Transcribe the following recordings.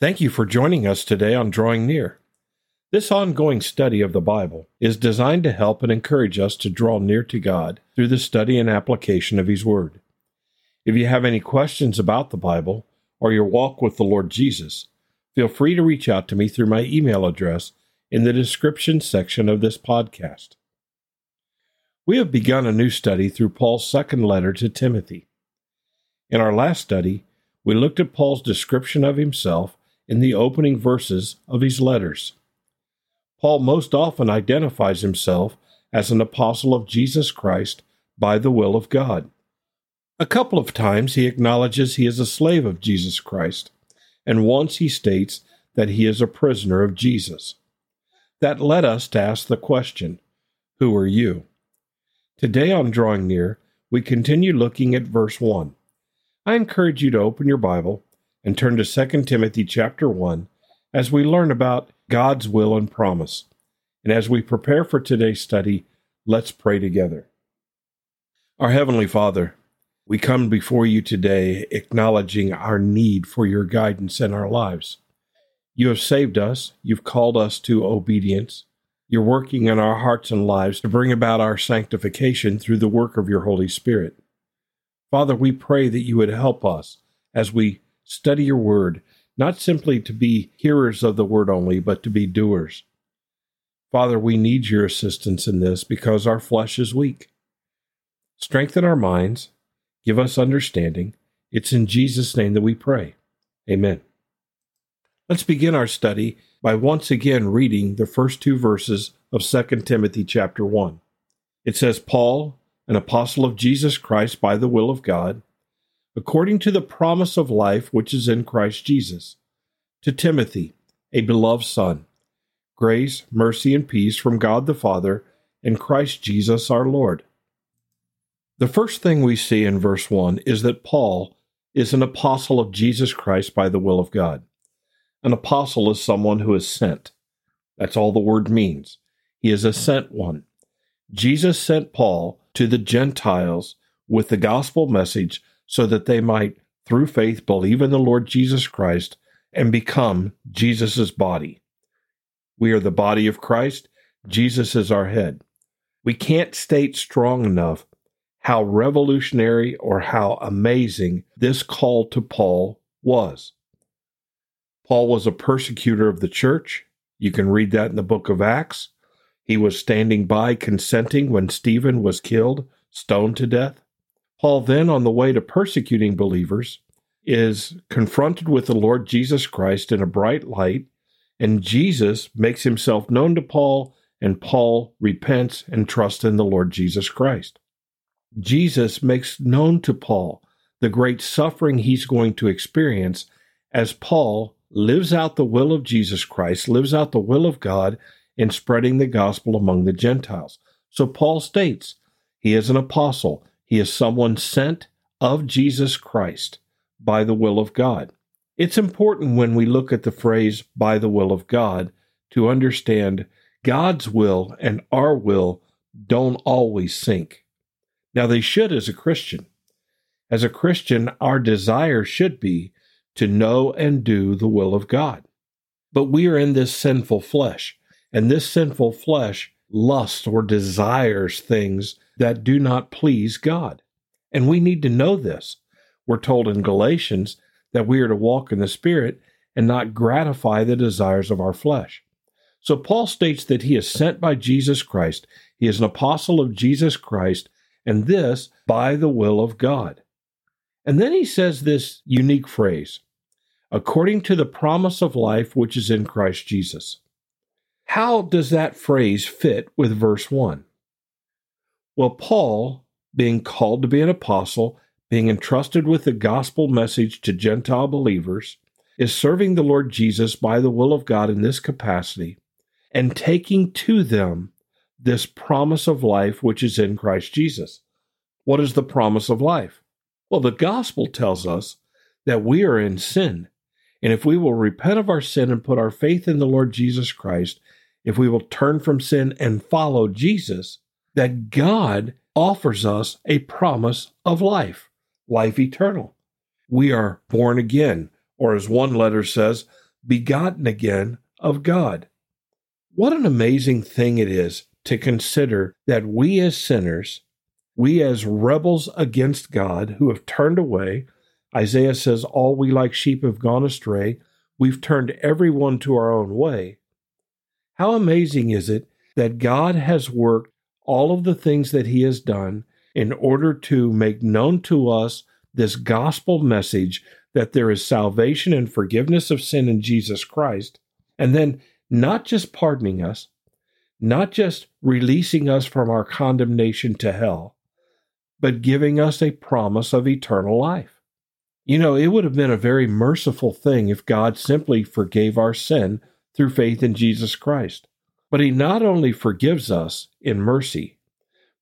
Thank you for joining us today on Drawing Near. This ongoing study of the Bible is designed to help and encourage us to draw near to God through the study and application of His Word. If you have any questions about the Bible or your walk with the Lord Jesus, feel free to reach out to me through my email address in the description section of this podcast. We have begun a new study through Paul's second letter to Timothy. In our last study, we looked at Paul's description of himself in the opening verses of his letters. Paul most often identifies himself as an apostle of Jesus Christ by the will of God. A couple of times he acknowledges he is a slave of Jesus Christ, and once he states that he is a prisoner of Jesus. That led us to ask the question Who are you? Today on Drawing Near, we continue looking at verse 1. I encourage you to open your Bible and turn to 2 Timothy chapter 1 as we learn about God's will and promise. And as we prepare for today's study, let's pray together. Our Heavenly Father, we come before you today acknowledging our need for your guidance in our lives. You have saved us, you've called us to obedience. You're working in our hearts and lives to bring about our sanctification through the work of your Holy Spirit. Father, we pray that you would help us as we study your word, not simply to be hearers of the word only, but to be doers. Father, we need your assistance in this because our flesh is weak. Strengthen our minds, give us understanding. It's in Jesus' name that we pray. Amen. Let's begin our study by once again reading the first two verses of 2 Timothy chapter 1. It says, Paul, an apostle of Jesus Christ by the will of God, according to the promise of life which is in Christ Jesus. To Timothy, a beloved son, grace, mercy, and peace from God the Father and Christ Jesus our Lord. The first thing we see in verse 1 is that Paul is an apostle of Jesus Christ by the will of God. An apostle is someone who is sent. That's all the word means. He is a sent one. Jesus sent Paul to the Gentiles with the gospel message so that they might, through faith, believe in the Lord Jesus Christ and become Jesus' body. We are the body of Christ. Jesus is our head. We can't state strong enough how revolutionary or how amazing this call to Paul was. Paul was a persecutor of the church. You can read that in the book of Acts. He was standing by consenting when Stephen was killed, stoned to death. Paul, then, on the way to persecuting believers, is confronted with the Lord Jesus Christ in a bright light, and Jesus makes himself known to Paul, and Paul repents and trusts in the Lord Jesus Christ. Jesus makes known to Paul the great suffering he's going to experience as Paul lives out the will of Jesus Christ, lives out the will of God in spreading the gospel among the Gentiles. So Paul states he is an apostle. He is someone sent of Jesus Christ by the will of God. It's important when we look at the phrase by the will of God to understand God's will and our will don't always sync. Now, they should as a Christian. As a Christian, our desire should be to know and do the will of God. But we are in this sinful flesh, and this sinful flesh lusts or desires things that do not please God. And we need to know this. We're told in Galatians that we are to walk in the Spirit and not gratify the desires of our flesh. So Paul states that he is sent by Jesus Christ. He is an apostle of Jesus Christ, and this by the will of God. And then he says this unique phrase according to the promise of life which is in Christ Jesus. How does that phrase fit with verse 1? Well, Paul, being called to be an apostle, being entrusted with the gospel message to Gentile believers, is serving the Lord Jesus by the will of God in this capacity and taking to them this promise of life which is in Christ Jesus. What is the promise of life? Well, the gospel tells us that we are in sin. And if we will repent of our sin and put our faith in the Lord Jesus Christ, if we will turn from sin and follow Jesus, that God offers us a promise of life, life eternal. We are born again, or as one letter says, begotten again of God. What an amazing thing it is to consider that we as sinners, we as rebels against God who have turned away, Isaiah says, All we like sheep have gone astray. We've turned everyone to our own way. How amazing is it that God has worked all of the things that He has done in order to make known to us this gospel message that there is salvation and forgiveness of sin in Jesus Christ, and then not just pardoning us, not just releasing us from our condemnation to hell, but giving us a promise of eternal life. You know, it would have been a very merciful thing if God simply forgave our sin through faith in Jesus Christ. But He not only forgives us in mercy,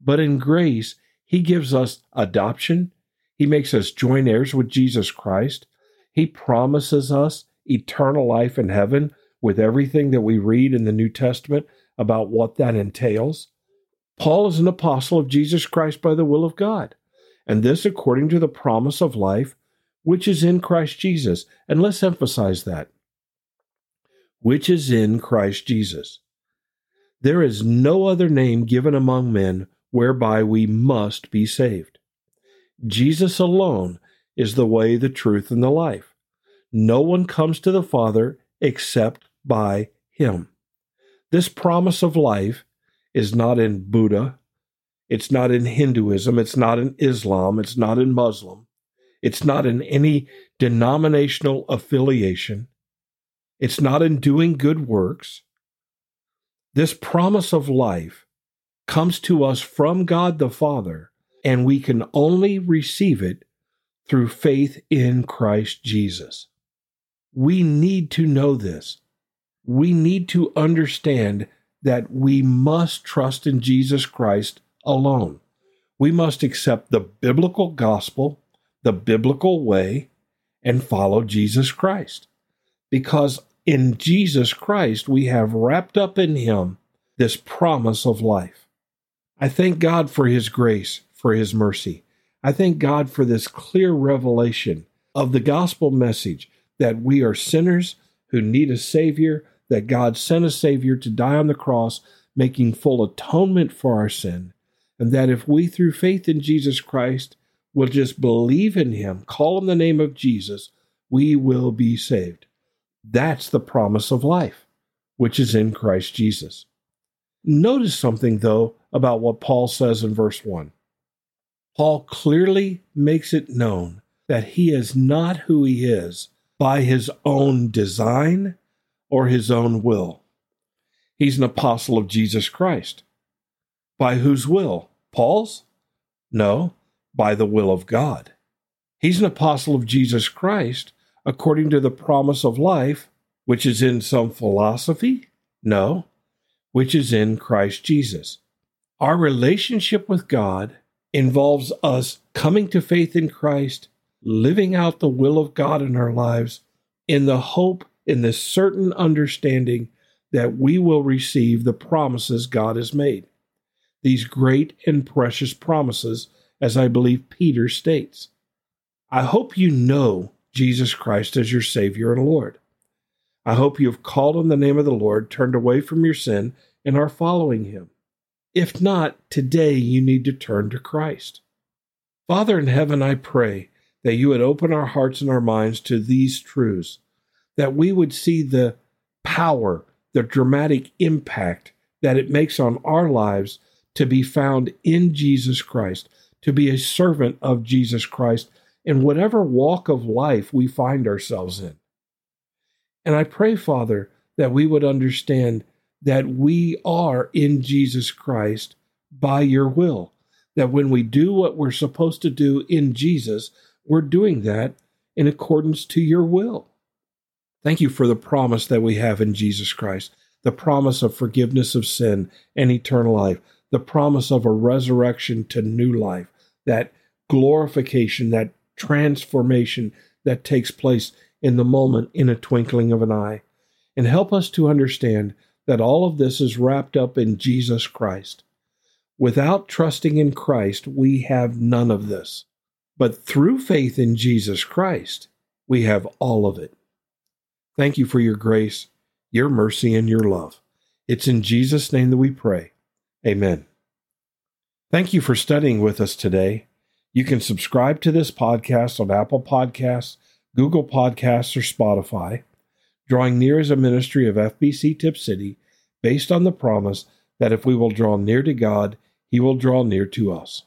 but in grace, He gives us adoption. He makes us joint heirs with Jesus Christ. He promises us eternal life in heaven with everything that we read in the New Testament about what that entails. Paul is an apostle of Jesus Christ by the will of God, and this according to the promise of life which is in Christ Jesus. And let's emphasize that which is in Christ Jesus. There is no other name given among men whereby we must be saved. Jesus alone is the way, the truth, and the life. No one comes to the Father except by him. This promise of life is not in Buddha, it's not in Hinduism, it's not in Islam, it's not in Muslim, it's not in any denominational affiliation, it's not in doing good works. This promise of life comes to us from God the Father, and we can only receive it through faith in Christ Jesus. We need to know this we need to understand that we must trust in Jesus Christ alone. We must accept the biblical gospel, the biblical way, and follow Jesus Christ. Because in Jesus Christ, we have wrapped up in Him this promise of life. I thank God for His grace, for His mercy. I thank God for this clear revelation of the gospel message that we are sinners who need a Savior that God sent a Savior to die on the cross, making full atonement for our sin, and that if we, through faith in Jesus Christ, will just believe in Him, call on the name of Jesus, we will be saved. That's the promise of life, which is in Christ Jesus. Notice something, though, about what Paul says in verse 1. Paul clearly makes it known that he is not who he is by his own design or his own will. He's an apostle of Jesus Christ. By whose will? Paul's? No, by the will of God. He's an apostle of Jesus Christ according to the promise of life, which is in some philosophy? No, which is in Christ Jesus. Our relationship with God involves us coming to faith in Christ, living out the will of God in our lives in the hope in this certain understanding that we will receive the promises God has made. These great and precious promises, as I believe Peter states. I hope you know Jesus Christ as your Savior and Lord. I hope you have called on the name of the Lord, turned away from your sin, and are following Him. If not, today you need to turn to Christ. Father in heaven, I pray that you would open our hearts and our minds to these truths that we would see the power, the dramatic impact that it makes on our lives to be found in Jesus Christ, to be a servant of Jesus Christ in whatever walk of life we find ourselves in. And I pray, Father, that we would understand that we are in Jesus Christ by your will. That when we do what we're supposed to do in Jesus, we're doing that in accordance to your will. Thank you for the promise that we have in Jesus Christ, the promise of forgiveness of sin and eternal life, the promise of a resurrection to new life, that glorification, that transformation that takes place in the moment in a twinkling of an eye. And help us to understand that all of this is wrapped up in Jesus Christ. Without trusting in Christ, we have none of this. But through faith in Jesus Christ, we have all of it. Thank you for your grace, your mercy, and your love. It's in Jesus' name that we pray. Amen. Thank you for studying with us today. You can subscribe to this podcast on Apple Podcasts, Google Podcasts, or Spotify. Drawing Near is a ministry of FBC Tipp City based on the promise that if we will draw near to God, He will draw near to us.